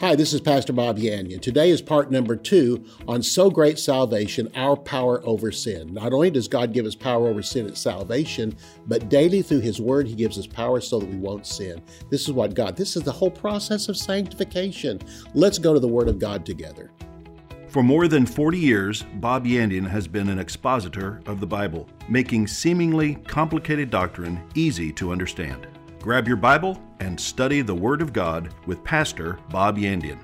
Hi, this is Pastor Bob Yandian. Today is part number two on So Great Salvation, Our Power Over Sin. Not only does God give us power over sin at salvation, but daily through His Word, He gives us power so that we won't sin. This is what God, this is the whole process of sanctification. Let's go to the Word of God together. For more than 40 years, Bob Yandian has been an expositor of the Bible, making seemingly complicated doctrine easy to understand. Grab your Bible and study the Word of God with Pastor Bob Yandian.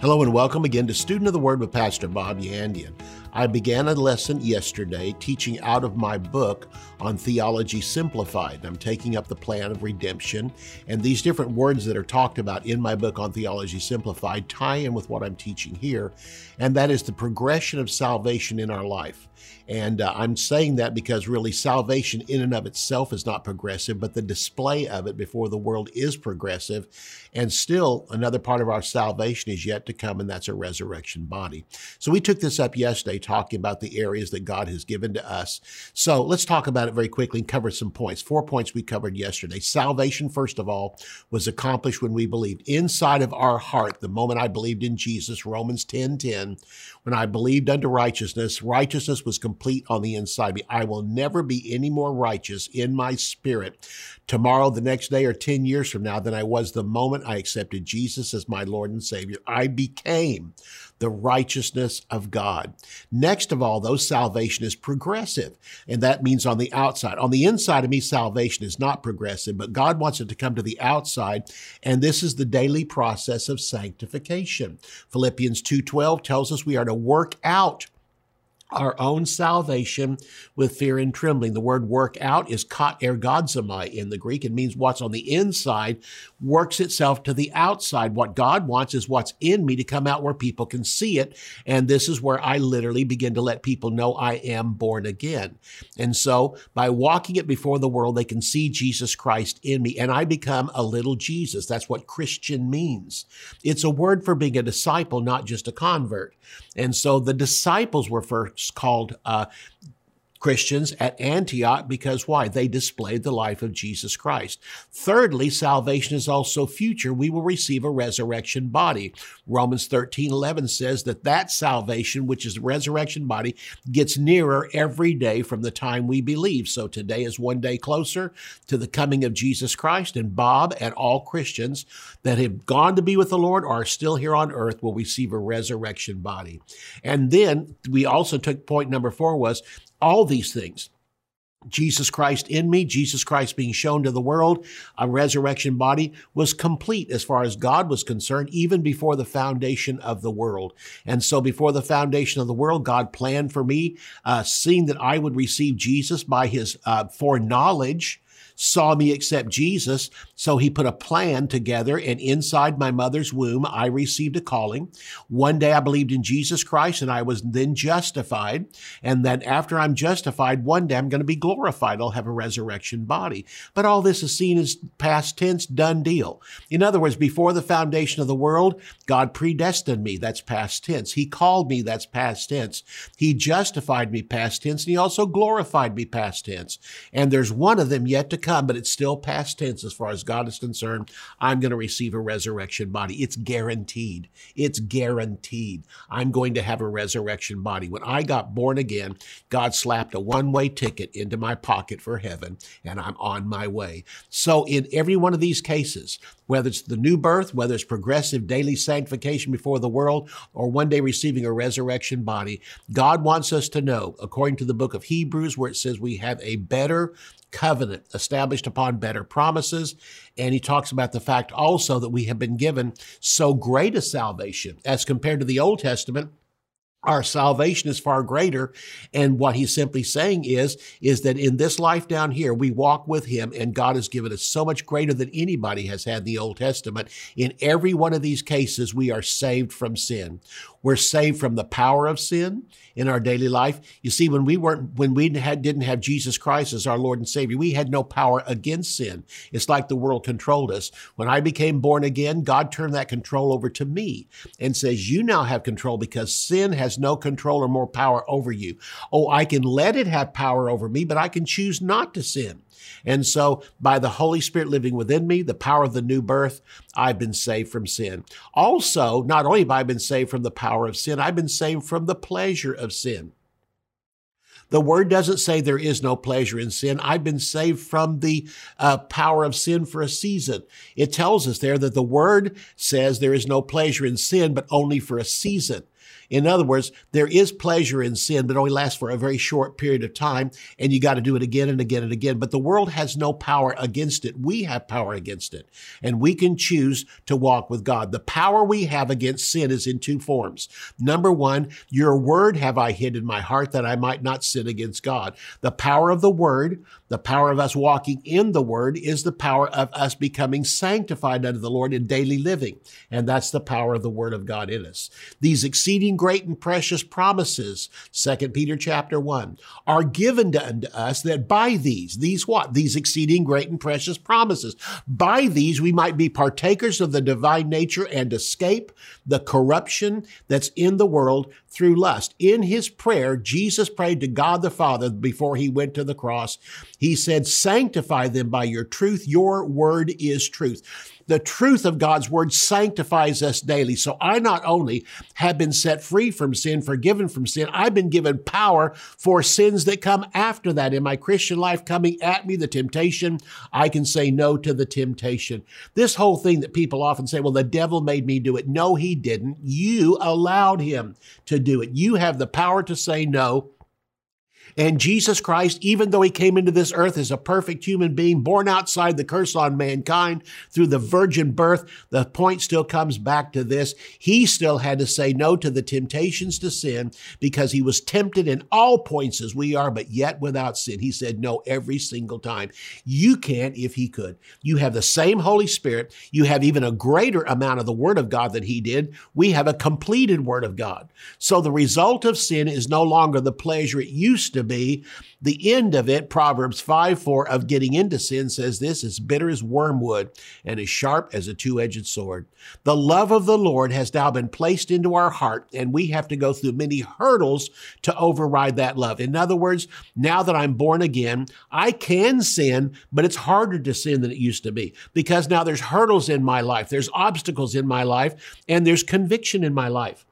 Hello and welcome again to Student of the Word with Pastor Bob Yandian. I began a lesson yesterday teaching out of my book on Theology Simplified. I'm taking up the plan of redemption, and these different words that are talked about in my book on Theology Simplified tie in with what I'm teaching here, and that is the progression of salvation in our life. And uh, I'm saying that because really salvation in and of itself is not progressive, but the display of it before the world is progressive. And still, another part of our salvation is yet to come, and that's a resurrection body. So we took this up yesterday, talking about the areas that God has given to us. So let's talk about it very quickly and cover some points. Four points we covered yesterday. Salvation, first of all, was accomplished when we believed. Inside of our heart, the moment I believed in Jesus, Romans 10 10, when I believed unto righteousness, righteousness was complete on the inside me. I will never be any more righteous in my spirit tomorrow, the next day, or 10 years from now than I was the moment I accepted Jesus as my Lord and Savior. I became the righteousness of God. Next of all, though, salvation is progressive, and that means on the outside. On the inside of me, salvation is not progressive, but God wants it to come to the outside, and this is the daily process of sanctification. Philippians 2:12 tells us we are to work out our own salvation with fear and trembling. The word work out is katergazomai in the Greek. It means what's on the inside works itself to the outside. What God wants is what's in me to come out where people can see it. And this is where I literally begin to let people know I am born again. And so by walking it before the world, they can see Jesus Christ in me and I become a little Jesus. That's what Christian means. It's a word for being a disciple, not just a convert. And so the disciples were first called uh, Christians at Antioch because why? They displayed the life of Jesus Christ. Thirdly, salvation is also future. We will receive a resurrection body. Romans 13, 11 says that that salvation, which is the resurrection body, gets nearer every day from the time we believe. So today is one day closer to the coming of Jesus Christ and Bob and all Christians that have gone to be with the Lord or are still here on earth will receive a resurrection body. And then we also took point number four was all these things. Jesus Christ in me, Jesus Christ being shown to the world, a resurrection body was complete as far as God was concerned, even before the foundation of the world. And so before the foundation of the world, God planned for me, uh, seeing that I would receive Jesus by his uh, foreknowledge saw me accept Jesus. So he put a plan together and inside my mother's womb, I received a calling. One day I believed in Jesus Christ and I was then justified. And then after I'm justified, one day I'm going to be glorified. I'll have a resurrection body. But all this is seen as past tense, done deal. In other words, before the foundation of the world, God predestined me. That's past tense. He called me. That's past tense. He justified me past tense and he also glorified me past tense. And there's one of them yet to come come, but it's still past tense as far as God is concerned. I'm going to receive a resurrection body. It's guaranteed. It's guaranteed. I'm going to have a resurrection body. When I got born again, God slapped a one way ticket into my pocket for heaven, and I'm on my way. So, in every one of these cases, whether it's the new birth, whether it's progressive daily sanctification before the world, or one day receiving a resurrection body, God wants us to know, according to the book of Hebrews, where it says we have a better covenant established upon better promises. And he talks about the fact also that we have been given so great a salvation as compared to the Old Testament. Our salvation is far greater. And what he's simply saying is is that in this life down here we walk with him and god has given us so much greater than anybody has had in the old testament. In every one of these cases we are saved from sin we're saved from the power of sin in our daily life. You see, when we weren't, when we had, didn't have Jesus Christ as our Lord and Savior, we had no power against sin. It's like the world controlled us. When I became born again, God turned that control over to me and says, you now have control because sin has no control or more power over you. Oh, I can let it have power over me, but I can choose not to sin. And so by the Holy Spirit living within me, the power of the new birth, I've been saved from sin. Also, not only have I been saved from the power of sin, I've been saved from the pleasure of sin. The word doesn't say there is no pleasure in sin. I've been saved from the uh, power of sin for a season. It tells us there that the word says there is no pleasure in sin, but only for a season. In other words, there is pleasure in sin, but only lasts for a very short period of time, and you got to do it again and again and again. But the world has no power against it. We have power against it, and we can choose to walk with God. The power we have against sin is in two forms. Number one, your word have I hid in my heart that I might not sin against God. The power of the word, the power of us walking in the word is the power of us becoming sanctified unto the Lord in daily living. And that's the power of the word of God in us. These exceeding great and precious promises, 2 Peter chapter 1, are given to, unto us that by these, these what? These exceeding great and precious promises. By these we might be partakers of the divine nature and escape the corruption that's in the world through lust. In his prayer, Jesus prayed to God the Father before he went to the cross. He said, sanctify them by your truth. Your word is truth the truth of God's word sanctifies us daily. So I not only have been set free from sin, forgiven from sin, I've been given power for sins that come after that. In my Christian life coming at me, the temptation, I can say no to the temptation. This whole thing that people often say, well, the devil made me do it. No, he didn't. You allowed him to do it. You have the power to say no and Jesus Christ, even though he came into this earth as a perfect human being, born outside the curse on mankind through the virgin birth, the point still comes back to this. He still had to say no to the temptations to sin because he was tempted in all points as we are, but yet without sin. He said no every single time. You can't if he could. You have the same Holy Spirit. You have even a greater amount of the Word of God than he did. We have a completed Word of God. So the result of sin is no longer the pleasure it used to be. The end of it, Proverbs 5 4 of getting into sin says this is bitter as wormwood and as sharp as a two edged sword. The love of the Lord has now been placed into our heart, and we have to go through many hurdles to override that love. In other words, now that I'm born again, I can sin, but it's harder to sin than it used to be because now there's hurdles in my life, there's obstacles in my life, and there's conviction in my life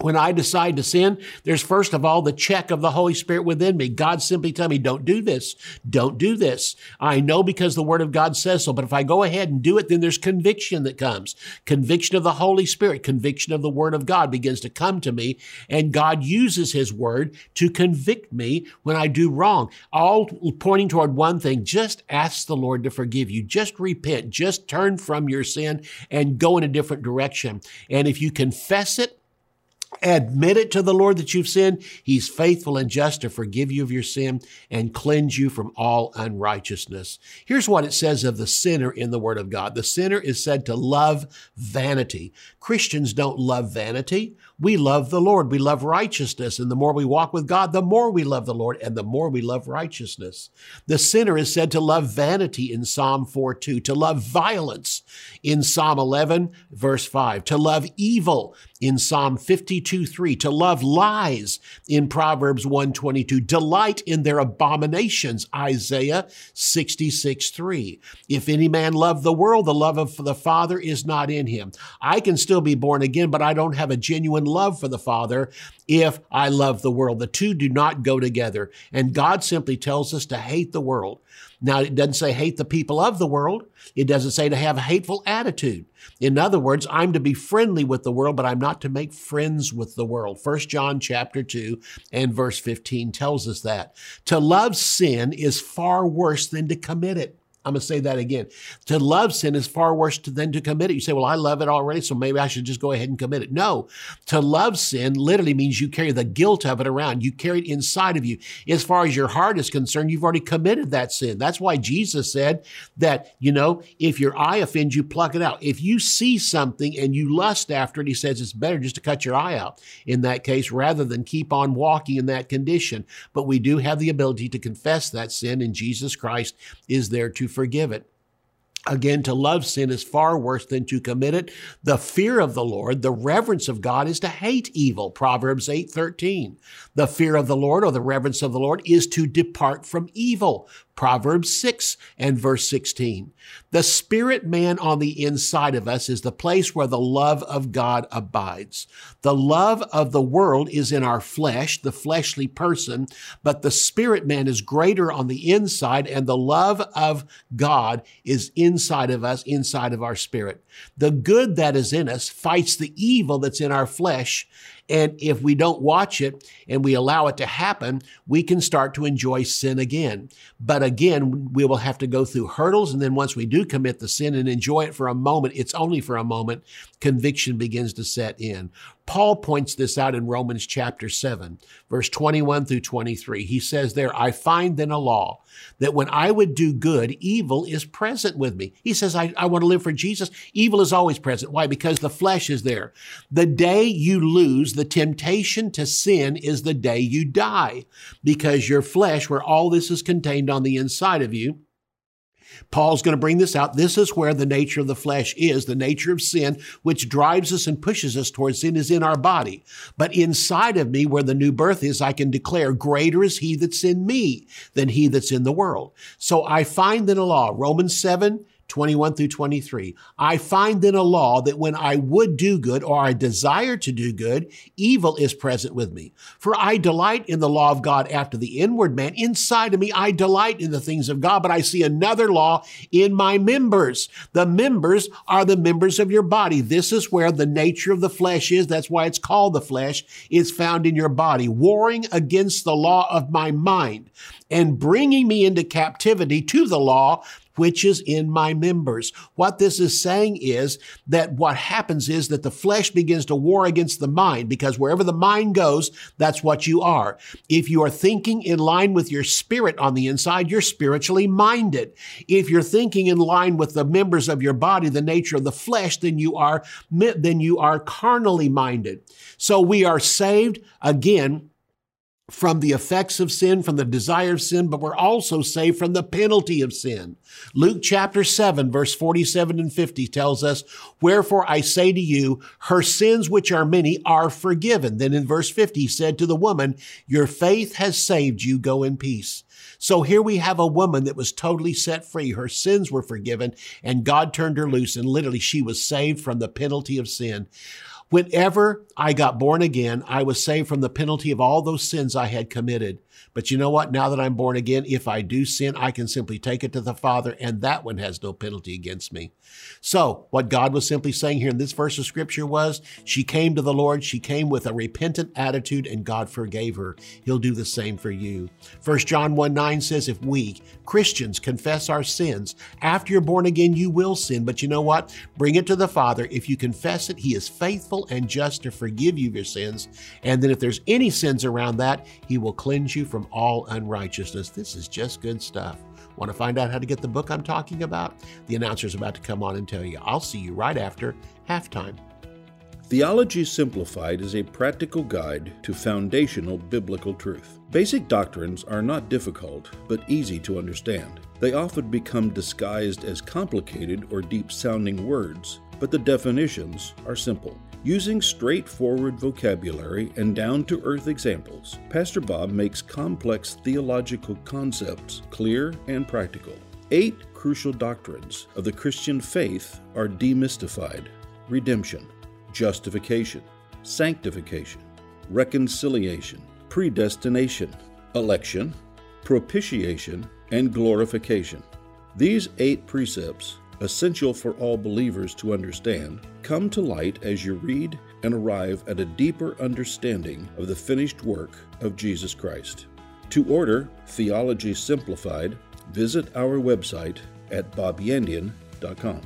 when I decide to sin, there's first of all the check of the Holy Spirit within me. God simply tell me, don't do this. Don't do this. I know because the Word of God says so, but if I go ahead and do it, then there's conviction that comes. Conviction of the Holy Spirit, conviction of the Word of God begins to come to me, and God uses His Word to convict me when I do wrong. All pointing toward one thing, just ask the Lord to forgive you. Just repent. Just turn from your sin and go in a different direction. And if you confess it, Admit it to the Lord that you've sinned. He's faithful and just to forgive you of your sin and cleanse you from all unrighteousness. Here's what it says of the sinner in the Word of God. The sinner is said to love vanity. Christians don't love vanity. We love the Lord. We love righteousness. And the more we walk with God, the more we love the Lord and the more we love righteousness. The sinner is said to love vanity in Psalm 4 2, to love violence in Psalm 11, verse 5, to love evil in Psalm 52 3, to love lies in Proverbs 122, delight in their abominations, Isaiah 66 3. If any man love the world, the love of the Father is not in him. I can still be born again, but I don't have a genuine love for the Father if I love the world. The two do not go together. And God simply tells us to hate the world. Now, it doesn't say hate the people of the world. It doesn't say to have a hateful attitude. In other words, I'm to be friendly with the world, but I'm not to make friends with the world. First John chapter 2 and verse 15 tells us that. To love sin is far worse than to commit it. I'm going to say that again. To love sin is far worse than to commit it. You say, well, I love it already, so maybe I should just go ahead and commit it. No. To love sin literally means you carry the guilt of it around. You carry it inside of you. As far as your heart is concerned, you've already committed that sin. That's why Jesus said that, you know, if your eye offends you, pluck it out. If you see something and you lust after it, he says it's better just to cut your eye out in that case rather than keep on walking in that condition. But we do have the ability to confess that sin, and Jesus Christ is there to forgive it. Again, to love sin is far worse than to commit it. The fear of the Lord, the reverence of God is to hate evil. Proverbs 8:13. The fear of the Lord or the reverence of the Lord is to depart from evil. Proverbs 6 and verse 16. The spirit man on the inside of us is the place where the love of God abides. The love of the world is in our flesh, the fleshly person, but the spirit man is greater on the inside and the love of God is inside of us, inside of our spirit. The good that is in us fights the evil that's in our flesh and if we don't watch it and we allow it to happen, we can start to enjoy sin again. But again, we will have to go through hurdles. And then once we do commit the sin and enjoy it for a moment, it's only for a moment, conviction begins to set in. Paul points this out in Romans chapter 7, verse 21 through 23. He says there, I find then a law that when I would do good, evil is present with me. He says, I, I want to live for Jesus. Evil is always present. Why? Because the flesh is there. The day you lose the temptation to sin is the day you die because your flesh, where all this is contained on the inside of you, Paul's going to bring this out. This is where the nature of the flesh is. The nature of sin, which drives us and pushes us towards sin, is in our body. But inside of me, where the new birth is, I can declare, greater is he that's in me than he that's in the world. So I find in a law, Romans 7, 21 through 23. I find in a law that when I would do good or I desire to do good, evil is present with me. For I delight in the law of God after the inward man. Inside of me, I delight in the things of God, but I see another law in my members. The members are the members of your body. This is where the nature of the flesh is. That's why it's called the flesh. It's found in your body, warring against the law of my mind and bringing me into captivity to the law which is in my members. What this is saying is that what happens is that the flesh begins to war against the mind because wherever the mind goes, that's what you are. If you are thinking in line with your spirit on the inside, you're spiritually minded. If you're thinking in line with the members of your body, the nature of the flesh, then you are, then you are carnally minded. So we are saved again from the effects of sin, from the desire of sin, but we're also saved from the penalty of sin. Luke chapter 7, verse 47 and 50 tells us, Wherefore I say to you, her sins, which are many, are forgiven. Then in verse 50, he said to the woman, Your faith has saved you, go in peace. So here we have a woman that was totally set free. Her sins were forgiven and God turned her loose and literally she was saved from the penalty of sin. Whenever I got born again, I was saved from the penalty of all those sins I had committed. But you know what? Now that I'm born again, if I do sin, I can simply take it to the Father, and that one has no penalty against me. So, what God was simply saying here in this verse of scripture was she came to the Lord, she came with a repentant attitude, and God forgave her. He'll do the same for you. 1 John 1 9 says, If we, Christians, confess our sins, after you're born again, you will sin. But you know what? Bring it to the Father. If you confess it, He is faithful and just to forgive you your sins. And then if there's any sins around that, He will cleanse you from all unrighteousness. This is just good stuff. Want to find out how to get the book I'm talking about? The announcer's about to come on and tell you. I'll see you right after halftime. Theology Simplified is a practical guide to foundational biblical truth. Basic doctrines are not difficult, but easy to understand. They often become disguised as complicated or deep sounding words, but the definitions are simple. Using straightforward vocabulary and down to earth examples, Pastor Bob makes complex theological concepts clear and practical. Eight crucial doctrines of the Christian faith are demystified redemption, justification, sanctification, reconciliation, predestination, election, propitiation, and glorification. These eight precepts essential for all believers to understand, come to light as you read and arrive at a deeper understanding of the finished work of Jesus Christ. To order Theology Simplified, visit our website at bobyandian.com.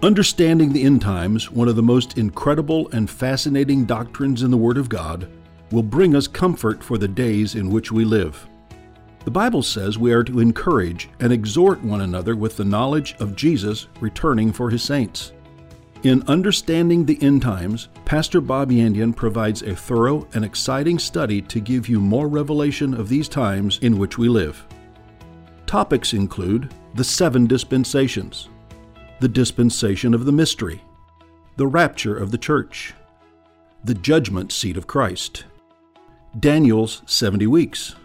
Understanding the end times, one of the most incredible and fascinating doctrines in the Word of God, will bring us comfort for the days in which we live. The Bible says we are to encourage and exhort one another with the knowledge of Jesus returning for his saints. In Understanding the End Times, Pastor Bob Yandian provides a thorough and exciting study to give you more revelation of these times in which we live. Topics include the seven dispensations, the dispensation of the mystery, the rapture of the church, the judgment seat of Christ, Daniel's 70 weeks,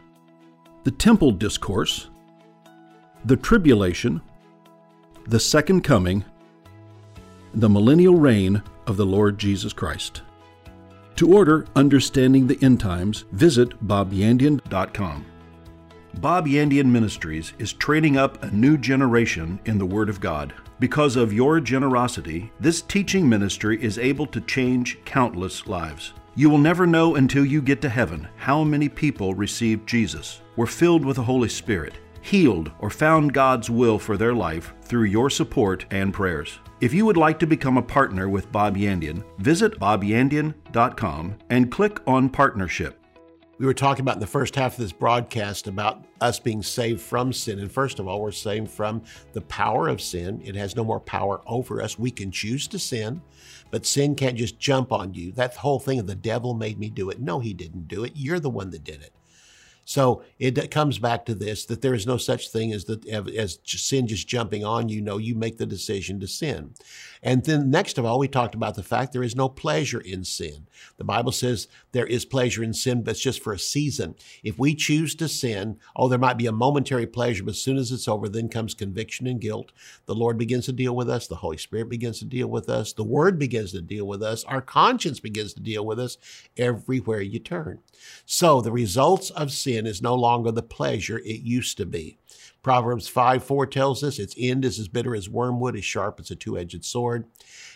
the Temple Discourse, the Tribulation, the Second Coming, the Millennial Reign of the Lord Jesus Christ. To order Understanding the End Times, visit bobyandian.com. Bob Yandian Ministries is training up a new generation in the Word of God. Because of your generosity, this teaching ministry is able to change countless lives. You will never know until you get to heaven how many people received Jesus, were filled with the Holy Spirit, healed, or found God's will for their life through your support and prayers. If you would like to become a partner with Bob Yandian, visit bobyandian.com and click on Partnership. We were talking about in the first half of this broadcast about us being saved from sin. And first of all, we're saved from the power of sin. It has no more power over us. We can choose to sin, but sin can't just jump on you. That whole thing of the devil made me do it. No, he didn't do it. You're the one that did it. So it comes back to this that there is no such thing as the as sin just jumping on you. No, you make the decision to sin. And then next of all, we talked about the fact there is no pleasure in sin. The Bible says there is pleasure in sin, but it's just for a season. If we choose to sin, oh, there might be a momentary pleasure, but as soon as it's over, then comes conviction and guilt. The Lord begins to deal with us. The Holy Spirit begins to deal with us. The Word begins to deal with us. Our conscience begins to deal with us everywhere you turn. So the results of sin is no longer the pleasure it used to be. Proverbs 5 4 tells us its end is as bitter as wormwood, as sharp as a two edged sword.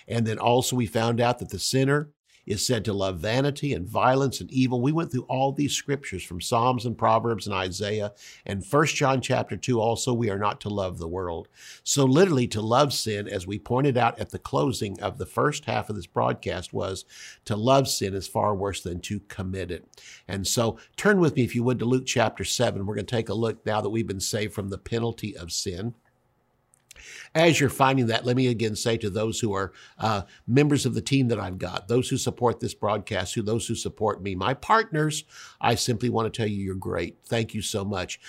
And then also we found out that the sinner is said to love vanity and violence and evil. We went through all these scriptures from Psalms and Proverbs and Isaiah and First John chapter 2 also we are not to love the world. So literally to love sin as we pointed out at the closing of the first half of this broadcast was to love sin is far worse than to commit it. And so turn with me if you would to Luke chapter 7. We're going to take a look now that we've been saved from the penalty of sin. As you're finding that, let me again say to those who are uh, members of the team that I've got, those who support this broadcast, who those who support me, my partners, I simply want to tell you you're great. Thank you so much.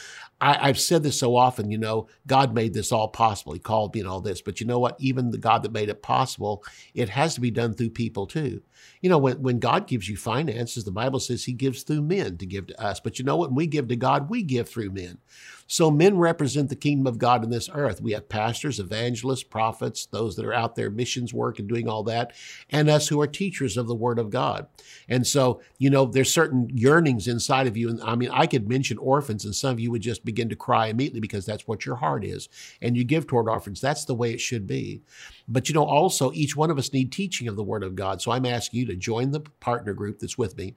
I, have said this so often, you know, God made this all possible. He called me and all this. But you know what? Even the God that made it possible, it has to be done through people too. You know, when, when God gives you finances, the Bible says he gives through men to give to us. But you know what? When we give to God, we give through men. So men represent the kingdom of God in this earth. We have pastors, evangelists, prophets, those that are out there missions work and doing all that, and us who are teachers of the word of God. And so, you know, there's certain yearnings inside of you. And I mean, I could mention orphans, and some of you would just begin to cry immediately because that's what your heart is. And you give toward orphans. That's the way it should be. But you know, also each one of us need teaching of the word of God. So I'm asking you to join the partner group that's with me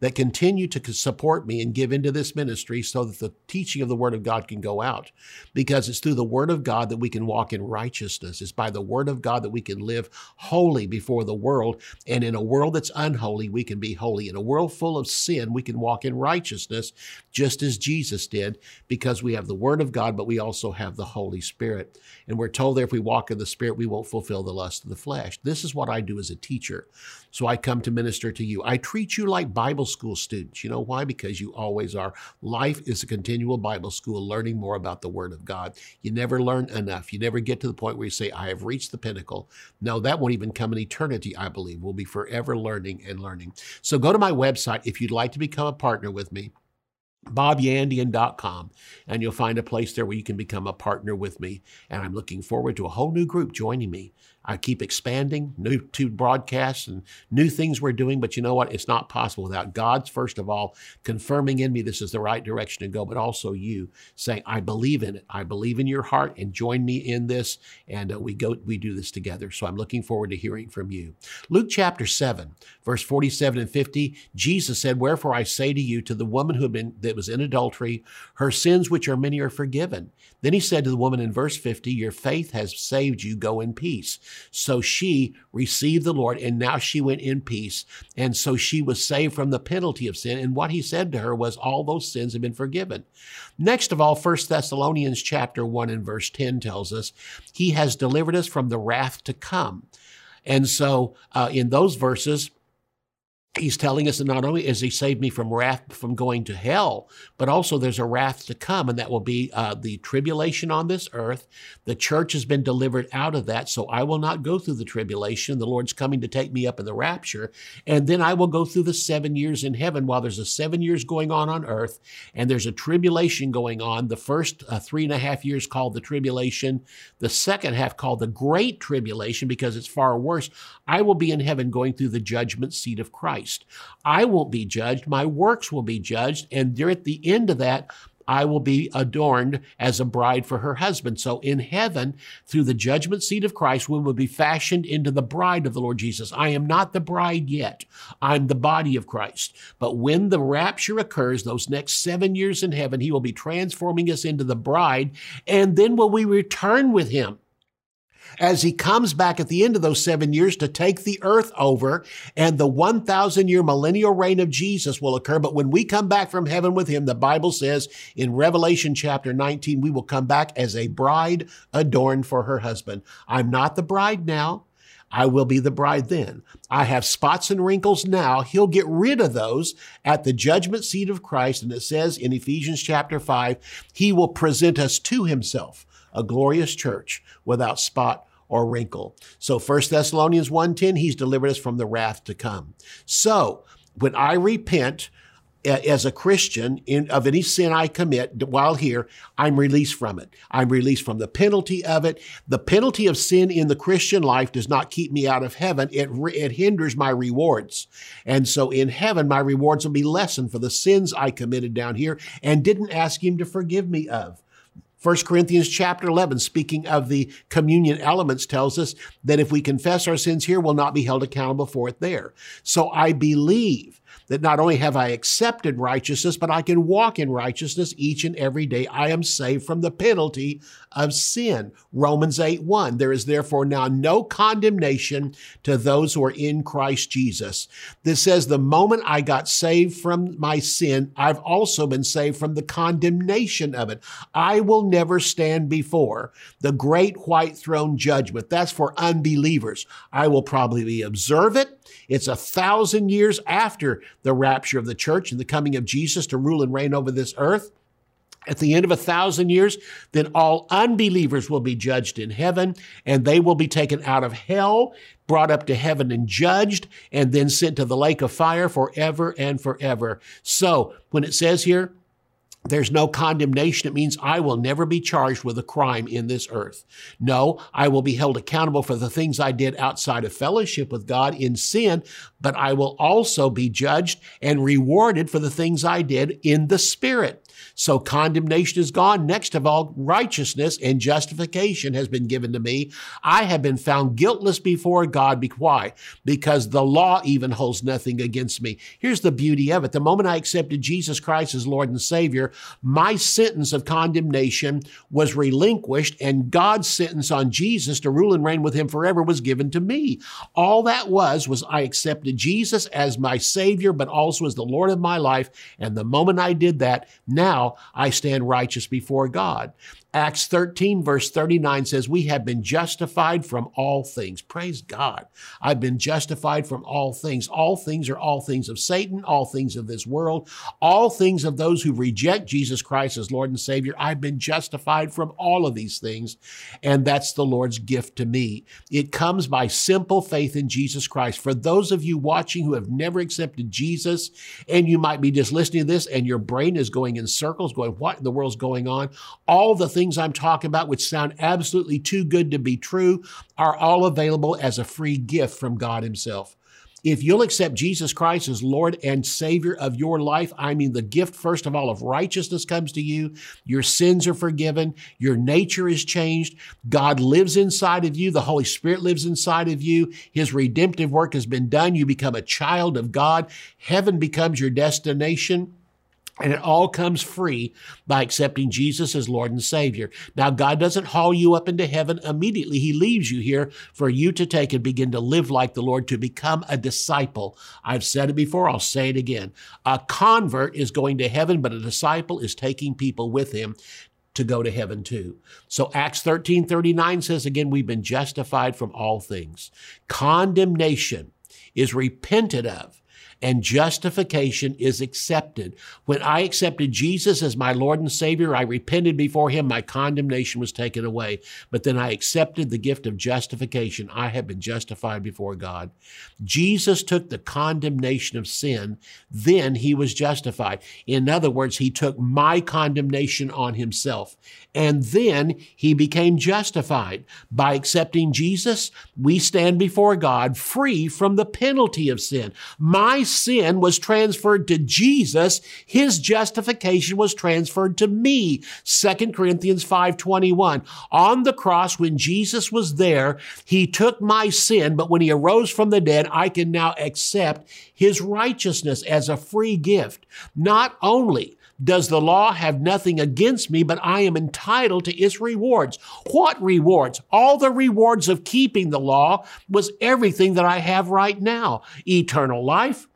that continue to support me and give into this ministry so that the teaching of the word of God can go out because it's through the Word of God that we can walk in righteousness. It's by the Word of God that we can live holy before the world. And in a world that's unholy, we can be holy. In a world full of sin, we can walk in righteousness just as Jesus did because we have the Word of God, but we also have the Holy Spirit. And we're told that if we walk in the Spirit, we won't fulfill the lust of the flesh. This is what I do as a teacher. So I come to minister to you. I treat you like Bible school students. You know why? Because you always are. Life is a continual Bible school, learning more about the Word of God. You never learn enough. You never get to the point where you say, I have reached the pinnacle. No, that won't even come in eternity, I believe. We'll be forever learning and learning. So go to my website if you'd like to become a partner with me bobyandian.com, and you'll find a place there where you can become a partner with me. And I'm looking forward to a whole new group joining me I keep expanding new to broadcasts and new things we're doing, but you know what? It's not possible without God's, first of all, confirming in me this is the right direction to go, but also you saying, I believe in it. I believe in your heart and join me in this. And uh, we go, we do this together. So I'm looking forward to hearing from you. Luke chapter 7, verse 47 and 50, Jesus said, Wherefore I say to you, to the woman who had been, that was in adultery, her sins, which are many, are forgiven. Then he said to the woman in verse 50, Your faith has saved you. Go in peace. So she received the Lord and now she went in peace. And so she was saved from the penalty of sin. And what he said to her was, all those sins have been forgiven. Next of all, 1 Thessalonians chapter 1 and verse 10 tells us, he has delivered us from the wrath to come. And so uh, in those verses, he's telling us that not only is he saved me from wrath from going to hell, but also there's a wrath to come, and that will be uh, the tribulation on this earth. The church has been delivered out of that, so I will not go through the tribulation. The Lord's coming to take me up in the rapture, and then I will go through the seven years in heaven while there's a seven years going on on earth, and there's a tribulation going on. The first uh, three and a half years called the tribulation, the second half called the great tribulation because it's far worse. I will be in heaven going through the judgment seat of Christ. Christ. I won't be judged, my works will be judged, and at the end of that, I will be adorned as a bride for her husband. So in heaven, through the judgment seat of Christ, we will be fashioned into the bride of the Lord Jesus. I am not the bride yet. I'm the body of Christ. But when the rapture occurs, those next seven years in heaven, he will be transforming us into the bride. And then will we return with him as he comes back at the end of those seven years to take the earth over and the 1,000 year millennial reign of Jesus will occur. But when we come back from heaven with him, the Bible says in Revelation chapter 19, we will come back as a bride adorned for her husband. I'm not the bride now. I will be the bride then. I have spots and wrinkles now. He'll get rid of those at the judgment seat of Christ. And it says in Ephesians chapter 5, he will present us to himself a glorious church without spot or wrinkle. So 1 Thessalonians 1:10 he's delivered us from the wrath to come. So, when I repent as a Christian in, of any sin I commit while here, I'm released from it. I'm released from the penalty of it. The penalty of sin in the Christian life does not keep me out of heaven. It, it hinders my rewards. And so in heaven, my rewards will be lessened for the sins I committed down here and didn't ask him to forgive me of. 1 Corinthians chapter 11, speaking of the communion elements, tells us that if we confess our sins here, we'll not be held accountable for it there. So I believe that not only have I accepted righteousness, but I can walk in righteousness each and every day. I am saved from the penalty of sin. Romans 8 1. There is therefore now no condemnation to those who are in Christ Jesus. This says the moment I got saved from my sin, I've also been saved from the condemnation of it. I will never stand before the great white throne judgment. That's for unbelievers. I will probably observe it. It's a thousand years after the rapture of the church and the coming of Jesus to rule and reign over this earth. At the end of a thousand years, then all unbelievers will be judged in heaven and they will be taken out of hell, brought up to heaven and judged, and then sent to the lake of fire forever and forever. So when it says here, there's no condemnation. It means I will never be charged with a crime in this earth. No, I will be held accountable for the things I did outside of fellowship with God in sin, but I will also be judged and rewarded for the things I did in the spirit. So condemnation is gone. Next of all, righteousness and justification has been given to me. I have been found guiltless before God. Why? Because the law even holds nothing against me. Here's the beauty of it. The moment I accepted Jesus Christ as Lord and Savior, my sentence of condemnation was relinquished and God's sentence on Jesus to rule and reign with him forever was given to me. All that was, was I accepted Jesus as my Savior, but also as the Lord of my life. And the moment I did that, now now I stand righteous before God. Acts 13, verse 39 says, We have been justified from all things. Praise God. I've been justified from all things. All things are all things of Satan, all things of this world, all things of those who reject Jesus Christ as Lord and Savior. I've been justified from all of these things. And that's the Lord's gift to me. It comes by simple faith in Jesus Christ. For those of you watching who have never accepted Jesus, and you might be just listening to this and your brain is going in circles, going, What in the world's going on? All the things things I'm talking about, which sound absolutely too good to be true, are all available as a free gift from God Himself. If you'll accept Jesus Christ as Lord and Savior of your life, I mean, the gift, first of all, of righteousness comes to you. Your sins are forgiven. Your nature is changed. God lives inside of you. The Holy Spirit lives inside of you. His redemptive work has been done. You become a child of God. Heaven becomes your destination. And it all comes free by accepting Jesus as Lord and Savior. Now, God doesn't haul you up into heaven immediately. He leaves you here for you to take and begin to live like the Lord, to become a disciple. I've said it before, I'll say it again. A convert is going to heaven, but a disciple is taking people with him to go to heaven too. So Acts 13 39 says again, we've been justified from all things. Condemnation is repented of and justification is accepted. When I accepted Jesus as my Lord and Savior, I repented before Him, my condemnation was taken away. But then I accepted the gift of justification. I have been justified before God. Jesus took the condemnation of sin, then He was justified. In other words, He took my condemnation on Himself. And then He became justified. By accepting Jesus, we stand before God free from the penalty of sin. My sin was transferred to Jesus. His justification was transferred to me. 2 Corinthians 5:21. On the cross when Jesus was there, he took my sin, but when he arose from the dead, I can now accept his righteousness as a free gift. Not only does the law have nothing against me, but I am entitled to its rewards. What rewards? All the rewards of keeping the law was everything that I have right now. Eternal life,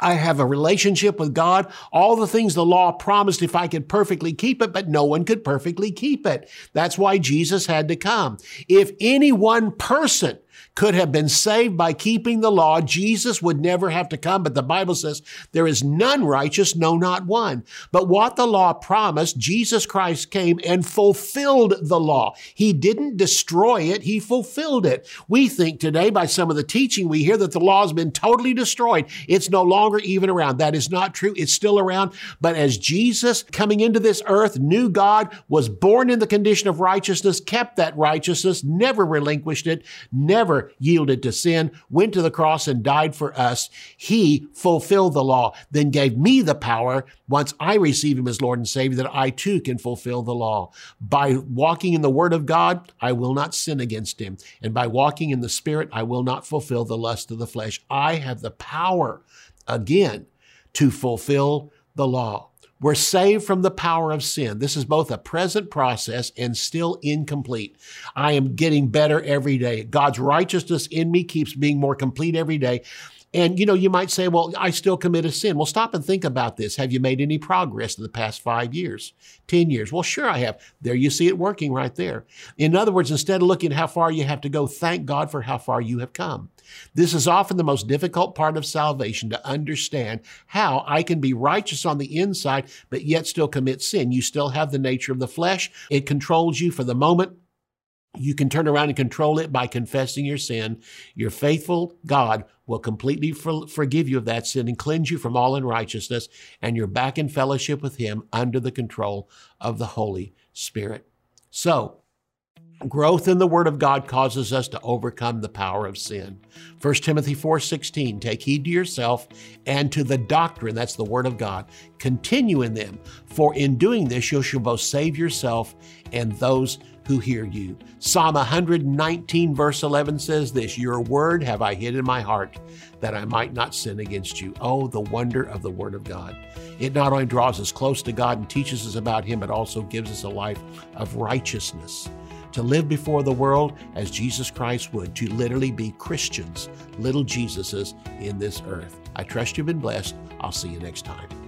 I have a relationship with God, all the things the law promised if I could perfectly keep it, but no one could perfectly keep it. That's why Jesus had to come. If any one person could have been saved by keeping the law, Jesus would never have to come. But the Bible says there is none righteous, no, not one. But what the law promised, Jesus Christ came and fulfilled the law. He didn't destroy it, he fulfilled it. We think today by some of the teaching we hear that the law has been totally destroyed. It's no longer even around. That is not true. It's still around. But as Jesus coming into this earth knew God, was born in the condition of righteousness, kept that righteousness, never relinquished it, never yielded to sin, went to the cross and died for us. He fulfilled the law, then gave me the power once I receive him as Lord and Savior that I too can fulfill the law. By walking in the word of God, I will not sin against him. And by walking in the spirit, I will not fulfill the lust of the flesh. I have the power again to fulfill the law. We're saved from the power of sin. This is both a present process and still incomplete. I am getting better every day. God's righteousness in me keeps being more complete every day. And you know, you might say, well, I still commit a sin. Well, stop and think about this. Have you made any progress in the past five years, 10 years? Well, sure I have. There you see it working right there. In other words, instead of looking at how far you have to go, thank God for how far you have come. This is often the most difficult part of salvation to understand how I can be righteous on the inside, but yet still commit sin. You still have the nature of the flesh. It controls you for the moment. You can turn around and control it by confessing your sin. Your faithful God will completely for, forgive you of that sin and cleanse you from all unrighteousness, and you're back in fellowship with Him under the control of the Holy Spirit. So, Growth in the word of God causes us to overcome the power of sin. 1 Timothy 4:16 Take heed to yourself and to the doctrine that's the word of God. Continue in them, for in doing this you shall both save yourself and those who hear you. Psalm 119 verse 11 says this, Your word have I hid in my heart that I might not sin against you. Oh, the wonder of the word of God. It not only draws us close to God and teaches us about him, but also gives us a life of righteousness to live before the world as Jesus Christ would, to literally be Christians, little Jesuses in this earth. I trust you've been blessed. I'll see you next time.